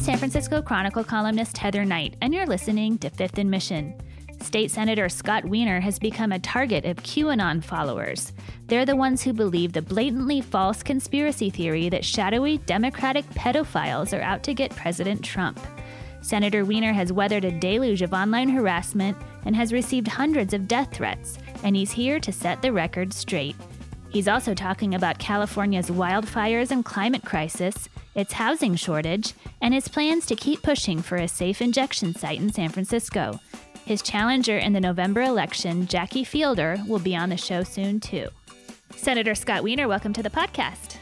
San Francisco Chronicle columnist Heather Knight, and you're listening to Fifth and Mission. State Senator Scott Wiener has become a target of QAnon followers. They're the ones who believe the blatantly false conspiracy theory that shadowy Democratic pedophiles are out to get President Trump. Senator Wiener has weathered a deluge of online harassment and has received hundreds of death threats, and he's here to set the record straight. He's also talking about California's wildfires and climate crisis, its housing shortage, and his plans to keep pushing for a safe injection site in San Francisco. His challenger in the November election, Jackie Fielder, will be on the show soon too. Senator Scott Wiener, welcome to the podcast.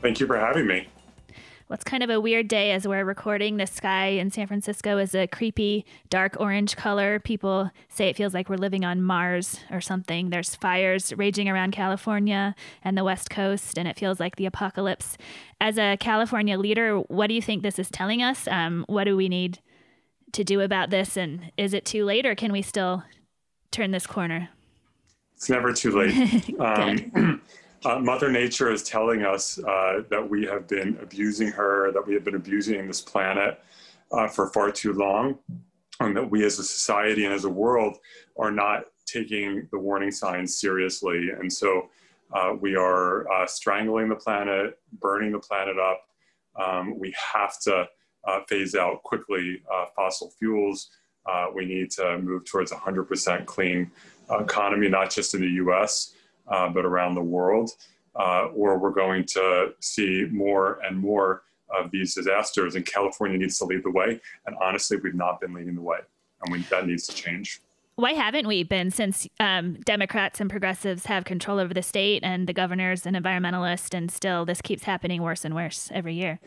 Thank you for having me. It's kind of a weird day as we're recording. The sky in San Francisco is a creepy dark orange color. People say it feels like we're living on Mars or something. There's fires raging around California and the West Coast, and it feels like the apocalypse. As a California leader, what do you think this is telling us? Um, what do we need to do about this? And is it too late, or can we still turn this corner? It's never too late. um, Uh, Mother Nature is telling us uh, that we have been abusing her, that we have been abusing this planet uh, for far too long, and that we as a society and as a world are not taking the warning signs seriously. And so uh, we are uh, strangling the planet, burning the planet up. Um, we have to uh, phase out quickly fossil fuels. we need to move towards a 100% clean economy, not just in the US uh, but around the world, uh, or we're going to see more and more of these disasters. And California needs to lead the way. And honestly, we've not been leading the way, and we, that needs to change. Why haven't we been since um, Democrats and progressives have control over the state and the governor's an environmentalist, and still this keeps happening worse and worse every year?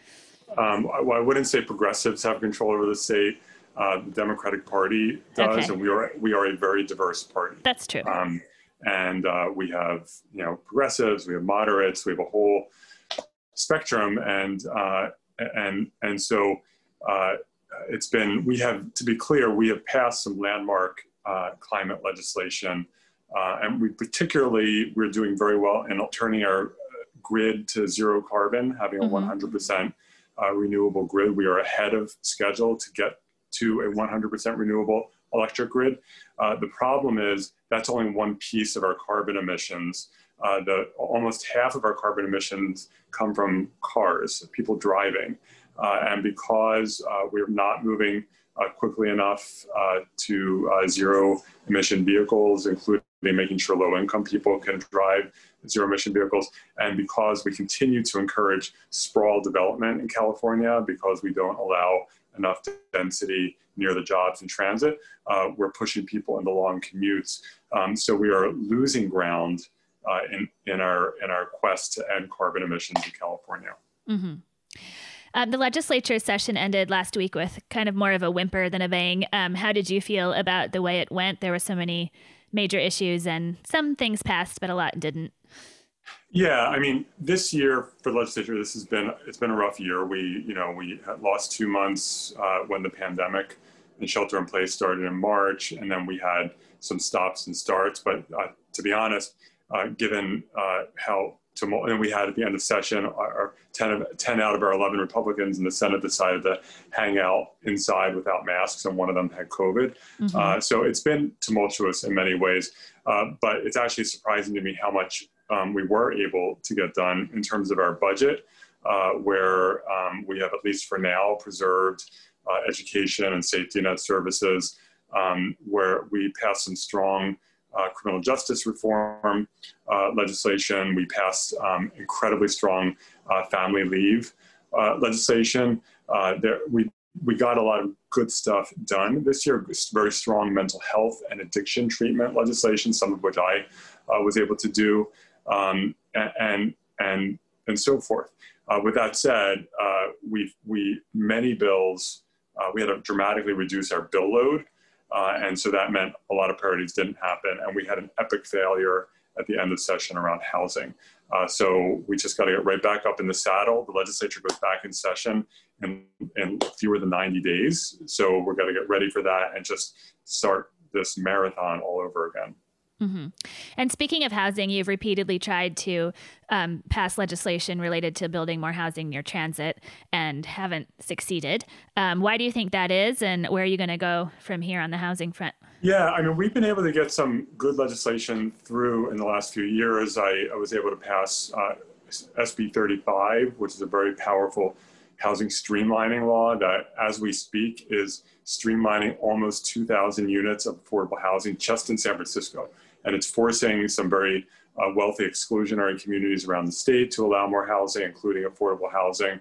Um, well, I wouldn't say progressives have control over the state. Uh, the Democratic Party does, okay. and we are we are a very diverse party. That's true. Um, and uh, we have you know progressives, we have moderates, we have a whole spectrum, and uh, and and so uh, it's been we have to be clear we have passed some landmark uh, climate legislation, uh, and we particularly we're doing very well in turning our grid to zero carbon, having a 100 mm-hmm. percent uh, renewable grid. We are ahead of schedule to get to a 100% renewable electric grid. Uh, the problem is that's only one piece of our carbon emissions. Uh, the, almost half of our carbon emissions come from cars, people driving. Uh, and because uh, we're not moving uh, quickly enough uh, to zero emission vehicles, including making sure low income people can drive zero emission vehicles, and because we continue to encourage sprawl development in California, because we don't allow enough density near the jobs and transit, uh, we're pushing people into long commutes. Um, so we are losing ground uh, in, in, our, in our quest to end carbon emissions in California. Mm-hmm. Um, the legislature session ended last week with kind of more of a whimper than a bang. Um, how did you feel about the way it went? There were so many major issues, and some things passed, but a lot didn't. Yeah, I mean, this year for the legislature, this has been it's been a rough year. We, you know, we lost two months uh, when the pandemic and shelter in place started in March, and then we had some stops and starts. But uh, to be honest, uh, given uh, how tumult, and we had at the end of session, our 10, of, 10 out of our 11 Republicans in the Senate decided to hang out inside without masks, and one of them had COVID. Mm-hmm. Uh, so it's been tumultuous in many ways. Uh, but it's actually surprising to me how much um, we were able to get done in terms of our budget, uh, where um, we have, at least for now, preserved uh, education and safety net services, um, where we passed some strong uh, criminal justice reform uh, legislation. We passed um, incredibly strong uh, family leave uh, legislation. there, we we got a lot of good stuff done this year. Very strong mental health and addiction treatment legislation, some of which I was able to do um, and and and so forth. Uh, with that said, uh, we we many bills uh, we had to dramatically reduce our bill load, uh, and so that meant a lot of priorities didn't happen, and we had an epic failure at the end of the session around housing. Uh, so we just got to get right back up in the saddle. The legislature goes back in session in, in fewer than 90 days. So we're going to get ready for that and just start this marathon all over again. Mm-hmm. And speaking of housing, you've repeatedly tried to um, pass legislation related to building more housing near transit and haven't succeeded. Um, why do you think that is, and where are you going to go from here on the housing front? Yeah, I mean, we've been able to get some good legislation through in the last few years. I, I was able to pass uh, SB 35, which is a very powerful housing streamlining law that, as we speak, is streamlining almost 2,000 units of affordable housing just in San Francisco. And it's forcing some very uh, wealthy exclusionary communities around the state to allow more housing, including affordable housing.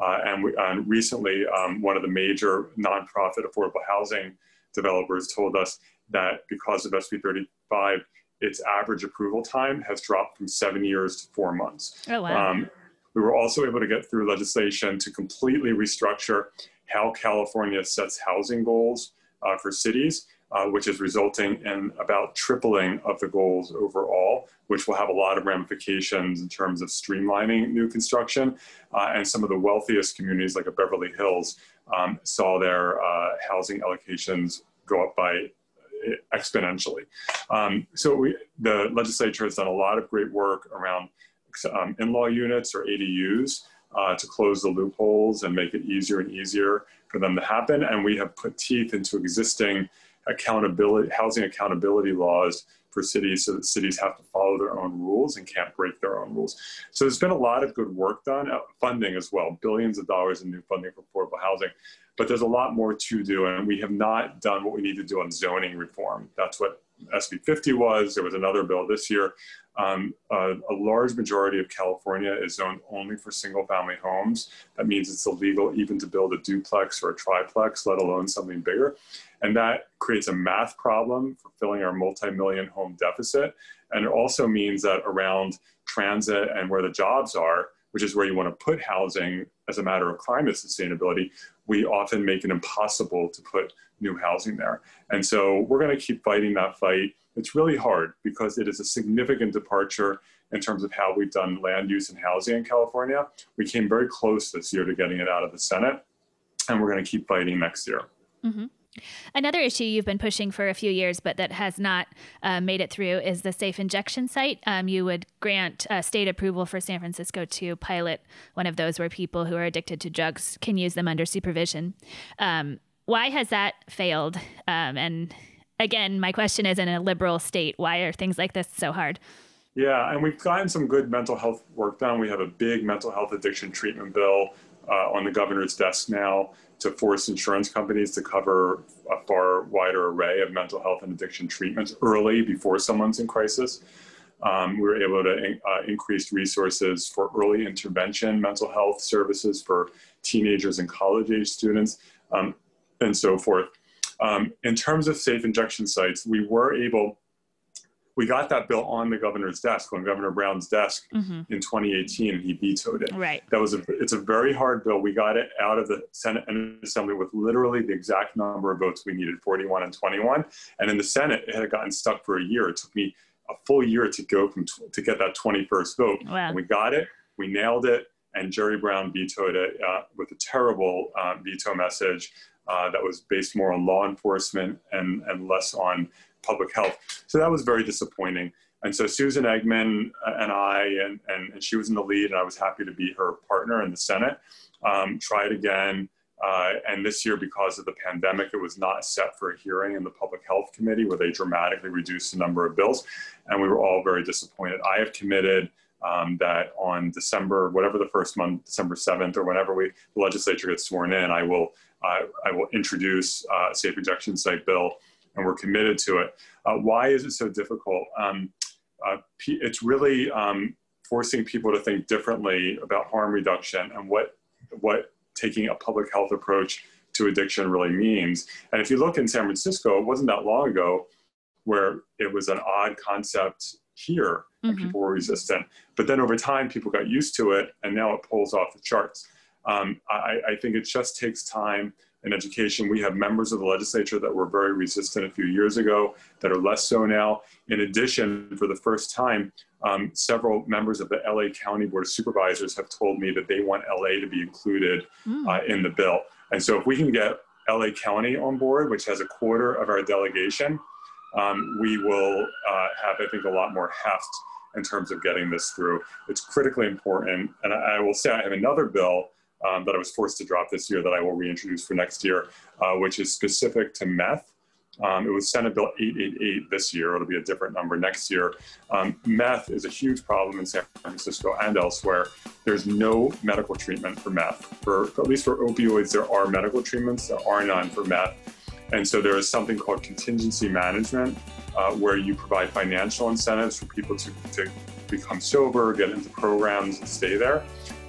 Uh, and, we, and, recently, um, one of the major nonprofit affordable housing developers told us that because of SB 35, its average approval time has dropped from seven years to four months. Oh, wow. Um, we were also able to get through legislation to completely restructure how California sets housing goals uh, for cities, uh, which is resulting in about tripling of the goals overall, which will have a lot of ramifications in terms of streamlining new construction. Uh, and some of the wealthiest communities, like a Beverly Hills, um, saw their uh, housing allocations go up by uh, exponentially. Um, so we, the legislature has done a lot of great work around um, in-law units or ADUs uh, to close the loopholes and make it easier and easier for them to happen. And we have put teeth into existing accountability, housing accountability laws for cities so that cities have to follow their own rules and can't break their own rules. So there's been a lot of good work done, uh, funding as well, billions of dollars in new funding for affordable housing. But there's a lot more to do, and we have not done what we need to do on zoning reform. That's what SB 50 was. There was another bill this year um, a, a, large majority of California is zoned only for single family homes. That means it's illegal even to build a duplex or a triplex, let alone something bigger. And that creates a math problem for filling our multi million home deficit. And it also means that around transit and where the jobs are, which is where you want to put housing as a matter of climate sustainability, we often make it impossible to put new housing there. And so we're going to keep fighting that fight it's really hard because it is a significant departure in terms of how we've done land use and housing in California. We came very close this year to getting it out of the Senate, and we're going to keep fighting next year. Mm-hmm. Another issue you've been pushing for a few years, but that has not uh, made it through, is the safe injection site. Um, you would grant uh, state approval for San Francisco to pilot one of those where people who are addicted to drugs can use them under supervision. Um, why has that failed? Um, and again, my question is in a liberal state, why are things like this so hard? Yeah, and we've gotten some good mental health work done. We have a big mental health addiction treatment bill uh, on the governor's desk now to force insurance companies to cover a far wider array of mental health and addiction treatments early before someone's in crisis. Um, we were able to in, uh, increase resources for early intervention mental health services for teenagers and college age students um, and so forth. Um, in terms of safe injection sites, we were able, we got that bill on the governor's desk, on Governor Brown's desk mm-hmm. in 2018, and he vetoed it. Right. That was a, it's a very hard bill. We got it out of the Senate and Assembly with literally the exact number of votes we needed, 41 and 21. And in the Senate, it had gotten stuck for a year. It took me a full year to go from to get that 21st vote. Wow. And we got it. We nailed it and Jerry Brown vetoed it uh, with a terrible uh, veto message uh, that was based more on law enforcement and, and less on public health. So that was very disappointing. And so Susan Eggman and I, and, and, and she was in the lead, and I was happy to be her partner in the Senate, um, tried again. Uh, and this year, because of the pandemic, it was not set for a hearing in the Public Health Committee where they dramatically reduced the number of bills. And we were all very disappointed. I have committed um, that on December, whatever the first month, December 7th, or whenever we, the legislature gets sworn in, I will I, I will introduce uh, a safe injection site bill, and we're committed to it. Uh, why is it so difficult? Um, uh, it's really um, forcing people to think differently about harm reduction and what what taking a public health approach to addiction really means. And if you look in San Francisco, it wasn't that long ago where it was an odd concept here and mm-hmm. people were resistant. But then over time, people got used to it, and now it polls off the charts. Um, I, I, think it just takes time and education. We have members of the legislature that were very resistant a few years ago that are less so now. In addition, for the first time, um, several members of the LA County Board of Supervisors have told me that they want LA to be included mm. uh, in the bill. And so if we can get LA County on board, which has a quarter of our delegation, um, we will uh, have, I think, a lot more heft in terms of getting this through. It's critically important. And I, I will say I have another bill um, that I was forced to drop this year that I will reintroduce for next year, uh, which is specific to meth. Um, it was Senate Bill 888 this year. It'll be a different number next year. Um, meth is a huge problem in San Francisco and elsewhere. There's no medical treatment for meth. For at least for opioids, there are medical treatments. There are none for meth. And so there is something called contingency management, uh, where you provide financial incentives for people to, to become sober, get into programs, and stay there.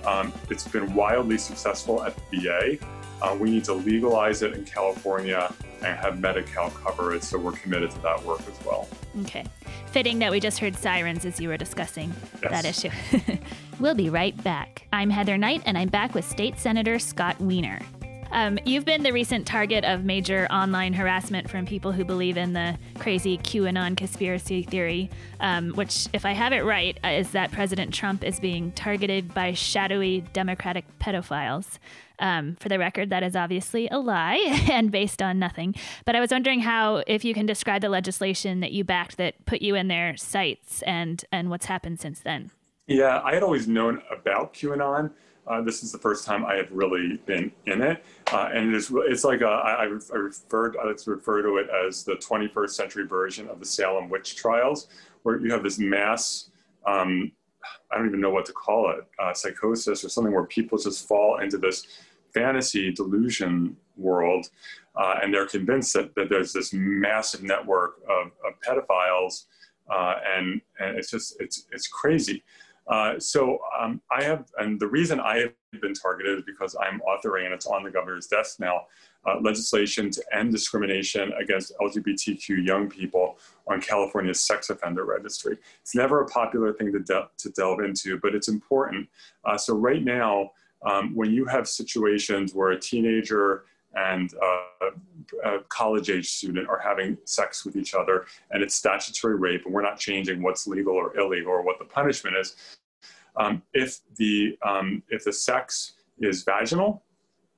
Um, it's been wildly successful at the VA. Uh, we need to legalize it in California and have Medi-Cal cover it, so we're committed to that work as well. Okay. Fitting that we just heard sirens as you were discussing yes. that issue. we'll be right back. I'm Heather Knight, and I'm back with State Senator Scott Wiener. Um, you've been the recent target of major online harassment from people who believe in the crazy QAnon conspiracy theory, um, which, if I have it right, uh, is that President Trump is being targeted by shadowy Democratic pedophiles. Um, for the record, that is obviously a lie and based on nothing. But I was wondering how, if you can describe the legislation that you backed that put you in their sights and and what's happened since then. Yeah, I had always known about QAnon. Uh, this is the first time I have really been in it, uh, and it's it's like a, I, I referred I like to refer to it as the 21st century version of the Salem witch trials, where you have this mass. Um, I don't even know what to call it, uh, psychosis or something where people just fall into this fantasy delusion world, uh, and they're convinced that, that there's this massive network of, of pedophiles, uh, and and it's just it's it's crazy. Uh, so um, I have, and the reason I have been targeted is because I'm authoring, and it's on the governor's desk now, uh, legislation to end discrimination against LGBTQ young people on California's sex offender registry. It's never a popular thing to, de- to delve into, but it's important. Uh, so right now, um, when you have situations where a teenager and uh, a college age student are having sex with each other and it's statutory rape and we're not changing what's legal or illegal or what the punishment is um, if the um, if the sex is vaginal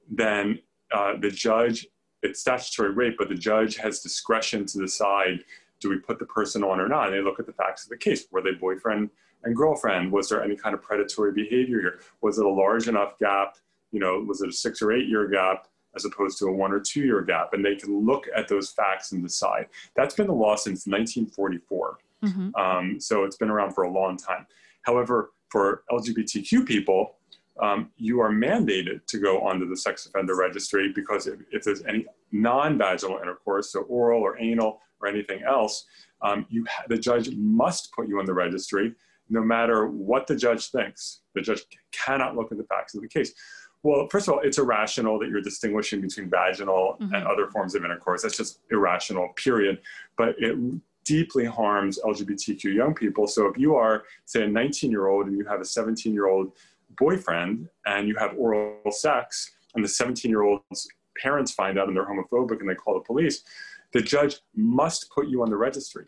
then uh, the judge it's statutory rape but the judge has discretion to decide do we put the person on or not and they look at the facts of the case were they boyfriend and girlfriend? Was there any kind of predatory behavior here? Was it a large enough gap? You know, was it a six or eight year gap as opposed to a one or two year gap? And they can look at those facts and decide. That's been the law since 1944. Mm-hmm. Um, so it's been around for a long time. However, for LGBTQ people, um, you are mandated to go onto the sex offender registry because if, if there's any non-vaginal intercourse, so oral or anal or anything else, um, you ha- the judge must put you on the registry no matter what the judge thinks. The judge cannot look at the facts of the case. Well, first of all, it's irrational that you're distinguishing between vaginal mm-hmm. and other forms of intercourse. That's just irrational, period. But it deeply harms LGBTQ young people. So if you are, say, a 19 year old and you have a 17 year old boyfriend and you have oral sex, and the 17 year old's parents find out and they're homophobic and they call the police, the judge must put you on the registry.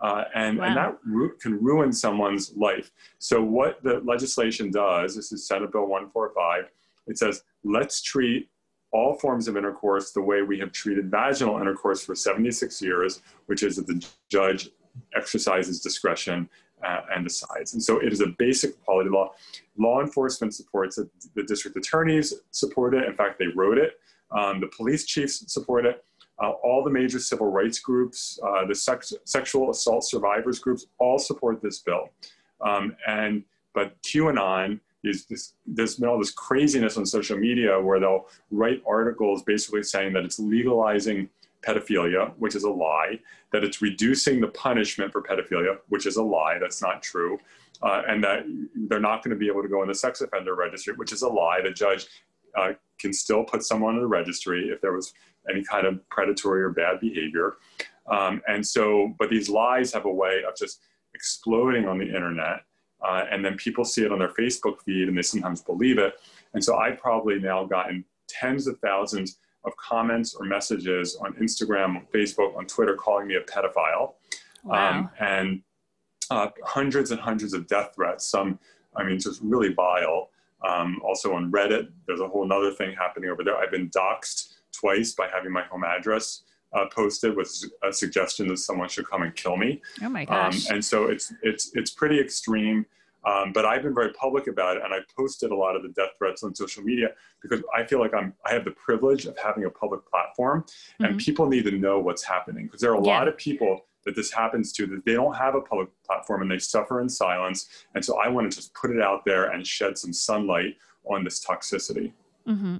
Uh, and, wow. and that ru- can ruin someone's life. So, what the legislation does this is Senate Bill 145 it says, let's treat all forms of intercourse the way we have treated vaginal intercourse for 76 years, which is that the judge exercises discretion uh, and decides. And so it is a basic polity law. Law enforcement supports it. The district attorneys support it. In fact, they wrote it. Um, the police chiefs support it. Uh, all the major civil rights groups, uh, the sex, sexual assault survivors groups, all support this bill. Um, and but QAnon this. There's been all this craziness on social media where they'll write articles basically saying that it's legalizing pedophilia, which is a lie. That it's reducing the punishment for pedophilia, which is a lie. That's not true. Uh, and that they're not going to be able to go in the sex offender registry, which is a lie. The judge uh, can still put someone in the registry if there was any kind of predatory or bad behavior. Um, and so, but these lies have a way of just exploding on the internet. Uh, and then people see it on their Facebook feed and they sometimes believe it. And so I've probably now gotten tens of thousands of comments or messages on Instagram, on Facebook, on Twitter calling me a pedophile. Wow. Um, and uh, hundreds and hundreds of death threats, some, I mean, just really vile. Um, also on Reddit, there's a whole other thing happening over there. I've been doxxed twice by having my home address uh, posted with a suggestion that someone should come and kill me. Oh my gosh! Um, and so it's it's it's pretty extreme. Um, but I've been very public about it, and I posted a lot of the death threats on social media because I feel like I'm I have the privilege of having a public platform, mm-hmm. and people need to know what's happening because there are a yeah. lot of people that this happens to that they don't have a public platform and they suffer in silence. And so I want to just put it out there and shed some sunlight on this toxicity. Mm-hmm.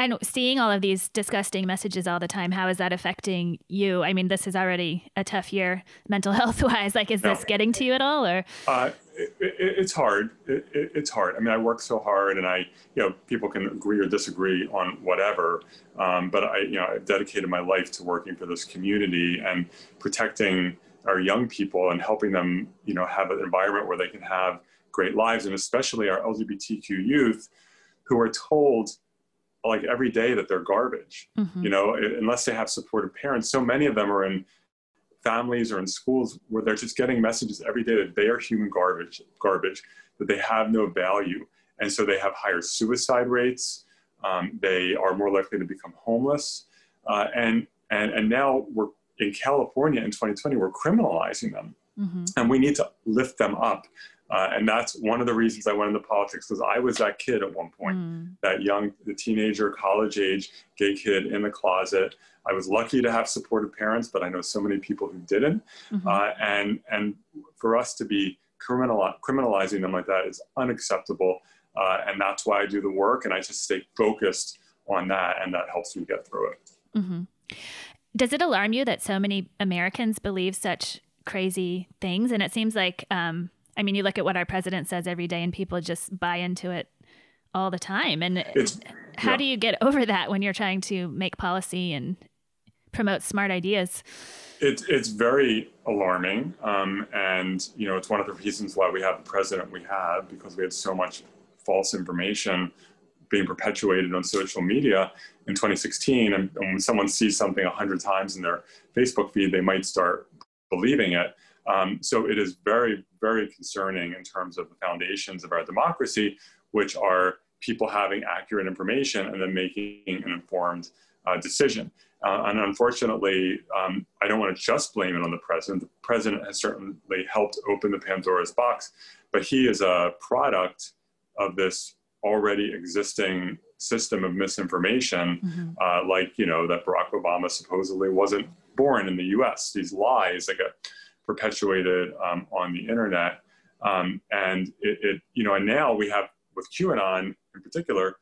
And seeing all of these disgusting messages all the time, how is that affecting you? I mean, this is already a tough year mental health wise. Like, is no. this getting to you at all or? Uh, it, it, it's hard. It, it's hard. I mean, I work so hard and I, you know, people can agree or disagree on whatever. Um, but I, you know, I've dedicated my life to working for this community and protecting our young people and helping them, you know, have an environment where they can have great lives. And especially our LGBTQ youth who are told like every day that they're garbage mm-hmm. you know unless they have supportive parents. So many of them are in families or in schools where they're just getting messages every day that they are human garbage garbage that they have no value. And so they have higher suicide rates. Um, they are more likely to become homeless. Uh, and and and now we're in california in 2020 we're criminalizing them. Mm-hmm. and we need to lift them up uh, and that's one of the reasons I went into politics because I was that kid at one point, mm. that young, the teenager, college age, gay kid in the closet. I was lucky to have supportive parents, but I know so many people who didn't. Mm-hmm. Uh, and and for us to be criminal, criminalizing them like that is unacceptable. Uh, and that's why I do the work, and I just stay focused on that, and that helps me get through it. Mm-hmm. Does it alarm you that so many Americans believe such crazy things? And it seems like um, I mean, you look at what our president says every day, and people just buy into it all the time. And it's, how yeah. do you get over that when you're trying to make policy and promote smart ideas? It's it's very alarming, um, and you know it's one of the reasons why we have the president we have because we had so much false information being perpetuated on social media in 2016. And, and when someone sees something a hundred times in their Facebook feed, they might start believing it. Um, so it is very, very concerning in terms of the foundations of our democracy, which are people having accurate information and then making an informed uh, decision. Uh, and unfortunately, um, I don't want to just blame it on the president. The president has certainly helped open the Pandora's box, but he is a product of this already existing system of misinformation, mm-hmm. uh, like, you know, that Barack Obama supposedly wasn't born in the US. These lies that get perpetuated um, on the internet. Um, and it, it, you know, and now we have with QAnon in particular,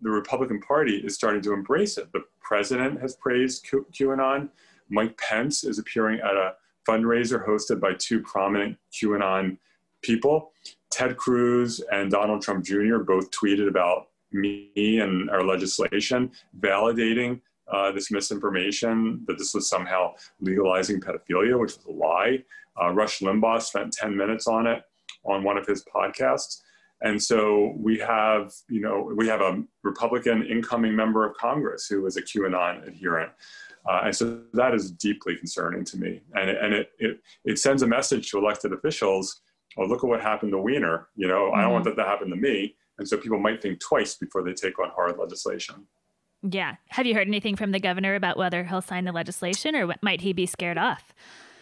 the Republican Party is starting to embrace it. The president has praised Q- QAnon. Mike Pence is appearing at a fundraiser hosted by two prominent QAnon people. Ted Cruz and Donald Trump Jr. both tweeted about me and our legislation, validating uh, this misinformation that this was somehow legalizing pedophilia, which was a lie. Uh, Rush Limbaugh spent 10 minutes on it on one of his podcasts. And so we have, you know, we have a Republican incoming member of Congress who is a QAnon adherent. Uh, and so that is deeply concerning to me. And, and it, it, it sends a message to elected officials, oh, look at what happened to Wiener. You know, mm-hmm. I don't want mm-hmm. that to happen to me. And so people might think twice before they take on hard legislation. Yeah. Have you heard anything from the governor about whether he'll sign the legislation or might he be scared off?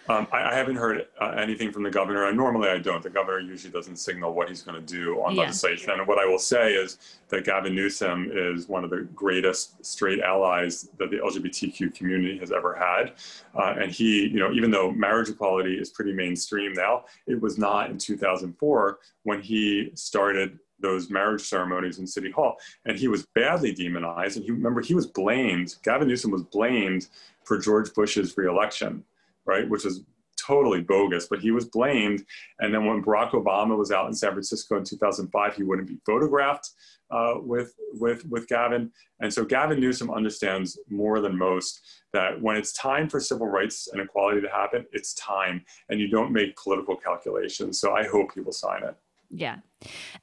Um, I, I, haven't heard uh, anything from the governor. And normally I don't. The governor usually doesn't signal what he's going to do on yeah. legislation. And what I will say is that Gavin Newsom is one of the greatest straight allies that the LGBTQ community has ever had. Uh, and he, you know, even though marriage equality is pretty mainstream now, it was not in 2004 when he started those marriage ceremonies in City Hall. And he was badly demonized. And he remember he was blamed, Gavin Newsom was blamed for George Bush's reelection, right? Which was totally bogus, but he was blamed. And then when Barack Obama was out in San Francisco in 2005, he wouldn't be photographed uh, with, with, with Gavin. And so Gavin Newsom understands more than most that when it's time for civil rights and equality to happen, it's time, and you don't make political calculations. So I hope he will sign it. Yeah.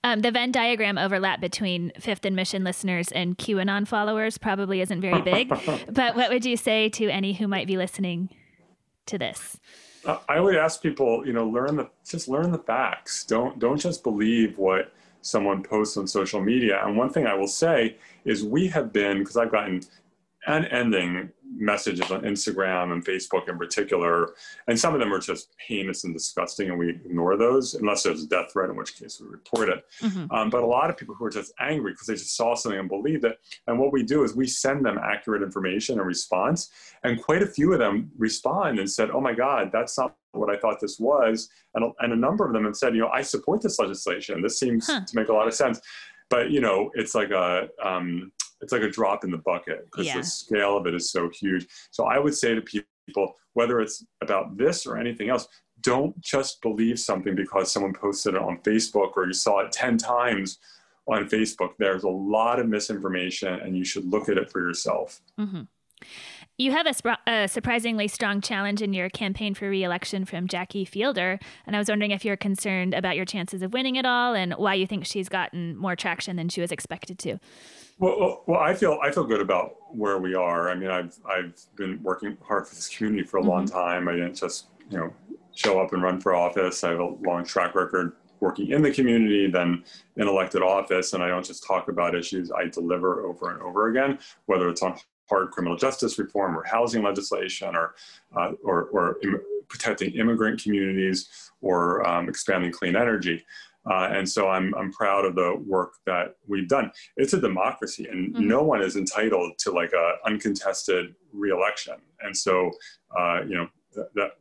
Um, the Venn diagram overlap between Fifth and Mission listeners and QAnon followers probably isn't very big. but what would you say to any who might be listening to this? Uh, I would ask people, you know, learn the just learn the facts. Don't don't just believe what someone posts on social media. And one thing I will say is we have been because I've gotten unending messages on Instagram and Facebook in particular, and some of them are just heinous and disgusting, and we ignore those unless there's a death threat, in which case we report it. Mm-hmm. Um, but a lot of people who are just angry because they just saw something and believed it, and what we do is we send them accurate information and response, and quite a few of them respond and said, "Oh my God, that's not what I thought this was," and and a number of them have said, "You know, I support this legislation. This seems huh. to make a lot of sense." But you know, it's like a um, it's like a drop in the bucket because yeah. the scale of it is so huge. So I would say to people, whether it's about this or anything else, don't just believe something because someone posted it on Facebook or you saw it 10 times on Facebook. There's a lot of misinformation and you should look at it for yourself. Mm-hmm. You have a, sp- a, surprisingly strong challenge in your campaign for reelection from Jackie Fielder. And I was wondering if you're concerned about your chances of winning it all and why you think she's gotten more traction than she was expected to. Well, well, I feel I feel good about where we are. I mean, I've I've been working hard for this community for a mm-hmm. long time. I didn't just you know show up and run for office. I have a long track record working in the community, then in elected office, and I don't just talk about issues. I deliver over and over again, whether it's on hard criminal justice reform or housing legislation or uh, or, or Im- protecting immigrant communities or um, expanding clean energy. Uh, and so I'm, I'm proud of the work that we've done. It's a democracy, and mm-hmm. no one is entitled to like a uncontested reelection. And so, uh, you know, that, that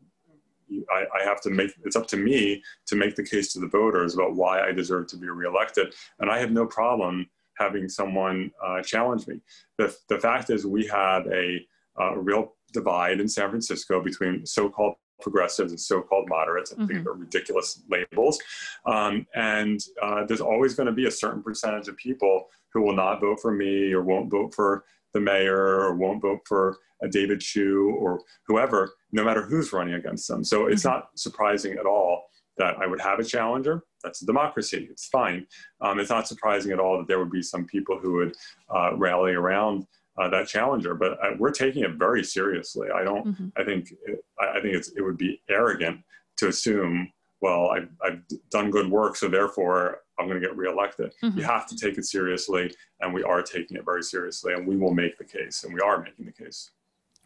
I, I, have to make it's up to me to make the case to the voters about why I deserve to be reelected. And I have no problem having someone uh, challenge me. The, the fact is, we have a, a real divide in San Francisco between so-called progressives and so-called moderates. I think mm-hmm. they're ridiculous labels. Um, and uh, there's always going to be a certain percentage of people who will not vote for me or won't vote for the mayor or won't vote for a David Chiu or whoever, no matter who's running against them. So it's mm-hmm. not surprising at all that I would have a challenger. That's a democracy. It's fine. Um, it's not surprising at all that there would be some people who would uh, rally around uh, that challenger. But uh, we're taking it very seriously. I don't. Mm-hmm. I think. It, I think it's. It would be arrogant to assume. Well, I've, I've done good work, so therefore I'm going to get reelected. Mm-hmm. You have to take it seriously, and we are taking it very seriously, and we will make the case, and we are making the case.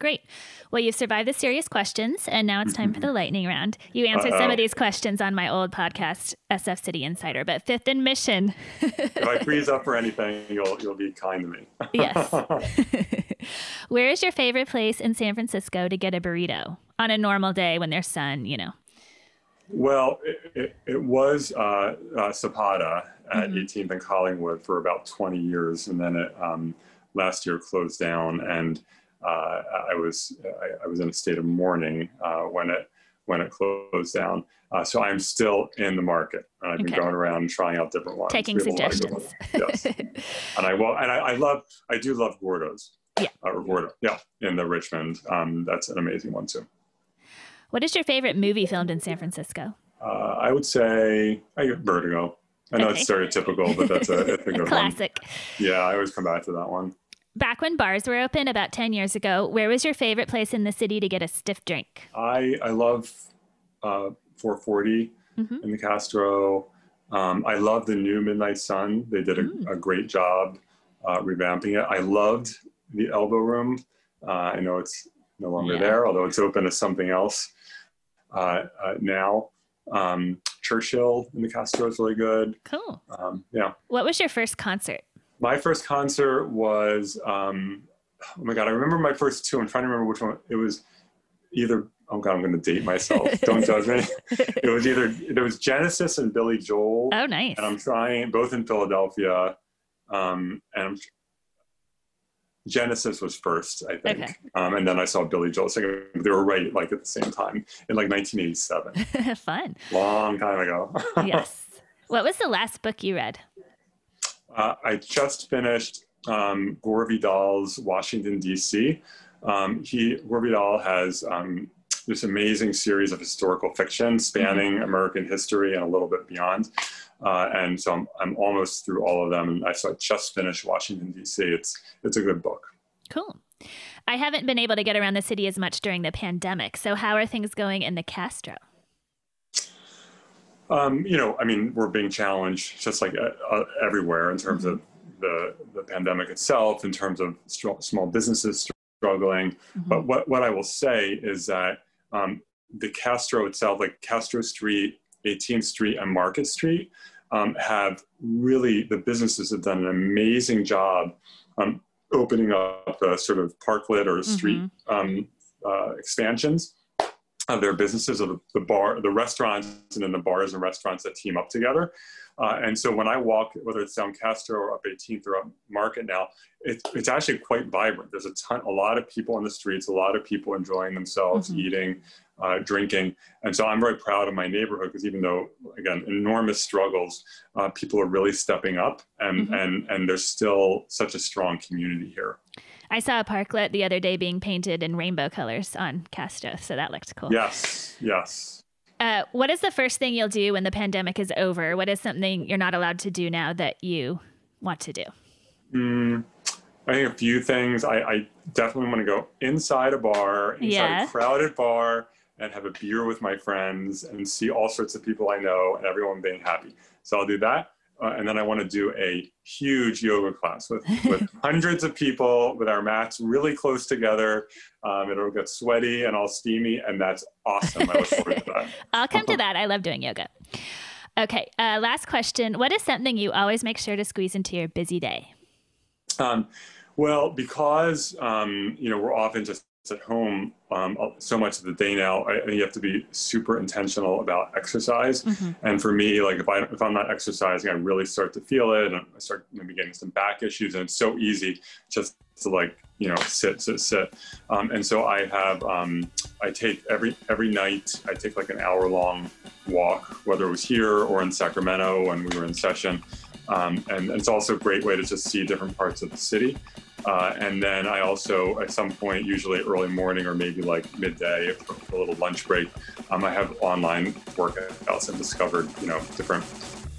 Great. Well, you've survived the serious questions, and now it's time for the lightning round. You answered Uh-oh. some of these questions on my old podcast, SF City Insider, but fifth and mission. if I freeze up for anything, you'll you'll be kind to me. yes. Where is your favorite place in San Francisco to get a burrito on a normal day when there's sun? You know. Well, it, it, it was uh, uh, Zapata at mm-hmm. 18th and Collingwood for about 20 years, and then it um, last year closed down and I was I, I, was in a state of mourning uh, when it when it closed down. Uh, so I'm still in the market. I've been going around trying out different ones. Taking suggestions. Yes. and I well, and I, I, love I do love Gordo's. Yeah. or Gordo. Yeah, in the Richmond. Um, that's an amazing one too. What is your favorite movie filmed in San Francisco? Uh, I would say I get Vertigo. I know okay. it's stereotypical, but that's a, a good classic. One. Yeah, I always come back to that one. Back when bars were open about 10 years ago, where was your favorite place in the city to get a stiff drink? I, I love uh, 440 mm-hmm. in the Castro. Um, I love the new Midnight Sun. They did a, mm. a great job uh, revamping it. I loved the Elbow Room. Uh, I know it's no longer yeah. there, although it's open to something else uh, uh, now. Um, Churchill in the Castro is really good. Cool. Um, yeah. What was your first concert? My first concert was um, oh my god, I remember my first two. I'm trying to remember which one. It was either oh god, I'm going to date myself. Don't judge me. It was either there was Genesis and Billy Joel. Oh, nice. And I'm trying both in Philadelphia, um, and I'm, Genesis was first, I think, okay. um, and then I saw Billy Joel singing. They were right, like at the same time in like 1987. Fun. Long time ago. yes. What was the last book you read? Uh, I just finished um, Gore Vidal's Washington, D.C. Um, he, Gore Vidal has um, this amazing series of historical fiction spanning mm-hmm. American history and a little bit beyond. Uh, and so I'm, I'm almost through all of them. And I, so I just finished Washington, D.C. It's, it's a good book. Cool. I haven't been able to get around the city as much during the pandemic. So, how are things going in the Castro? Um, you know, I mean, we're being challenged just like uh, uh, everywhere in terms of the, the pandemic itself, in terms of small businesses struggling. Mm-hmm. But what, what I will say is that um, the Castro itself, like Castro Street, 18th Street, and Market Street, um, have really, the businesses have done an amazing job um, opening up the sort of parklet or street mm-hmm. Um, uh, expansions of their businesses, of the, the, bar, the restaurants, and then the bars and restaurants that team up together. Uh, and so when I walk, whether it's down Castro or up 18th or up Market now, it, it's actually quite vibrant. There's a ton, a lot of people on the streets, a lot of people enjoying themselves, mm-hmm. eating, uh, drinking. And so I'm very proud of my neighborhood because even though, again, enormous struggles, uh, people are really stepping up and, mm-hmm. and, and there's still such a strong community here. I saw a parklet the other day being painted in rainbow colors on Castro, so that looked cool. Yes, yes. Uh, what is the first thing you'll do when the pandemic is over? What is something you're not allowed to do now that you want to do? Mm, I think a few things. I, I definitely want to go inside a bar, inside yeah. a crowded bar, and have a beer with my friends and see all sorts of people I know and everyone being happy. So I'll do that. Uh, and then I want to do a huge yoga class with, with hundreds of people with our mats really close together. Um, it'll get sweaty and all steamy, and that's awesome. I look forward to that. I'll come to that. I love doing yoga. Okay, uh, last question. What is something you always make sure to squeeze into your busy day? Um, well, because um, you know we're often just at home um, so much of the day now. I, you have to be super intentional about exercise. Mm-hmm. And for me, like if I if I'm not exercising, I really start to feel it, and I start maybe getting some back issues. And it's so easy just to like you know sit sit sit. Um, and so I have um, I take every every night I take like an hour long walk, whether it was here or in Sacramento when we were in session. Um, and it's also a great way to just see different parts of the city. Uh, and then I also, at some point, usually early morning or maybe like midday, for a little lunch break, um, I have online workouts and discovered, you know, different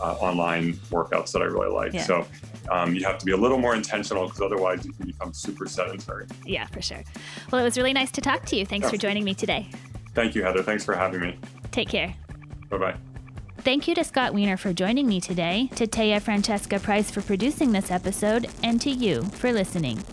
uh, online workouts that I really like. Yeah. So um, you have to be a little more intentional because otherwise you can become super sedentary. Yeah, for sure. Well, it was really nice to talk to you. Thanks yeah. for joining me today. Thank you, Heather. Thanks for having me. Take care. Bye bye. Thank you to Scott Wiener for joining me today, to Taya Francesca Price for producing this episode, and to you for listening.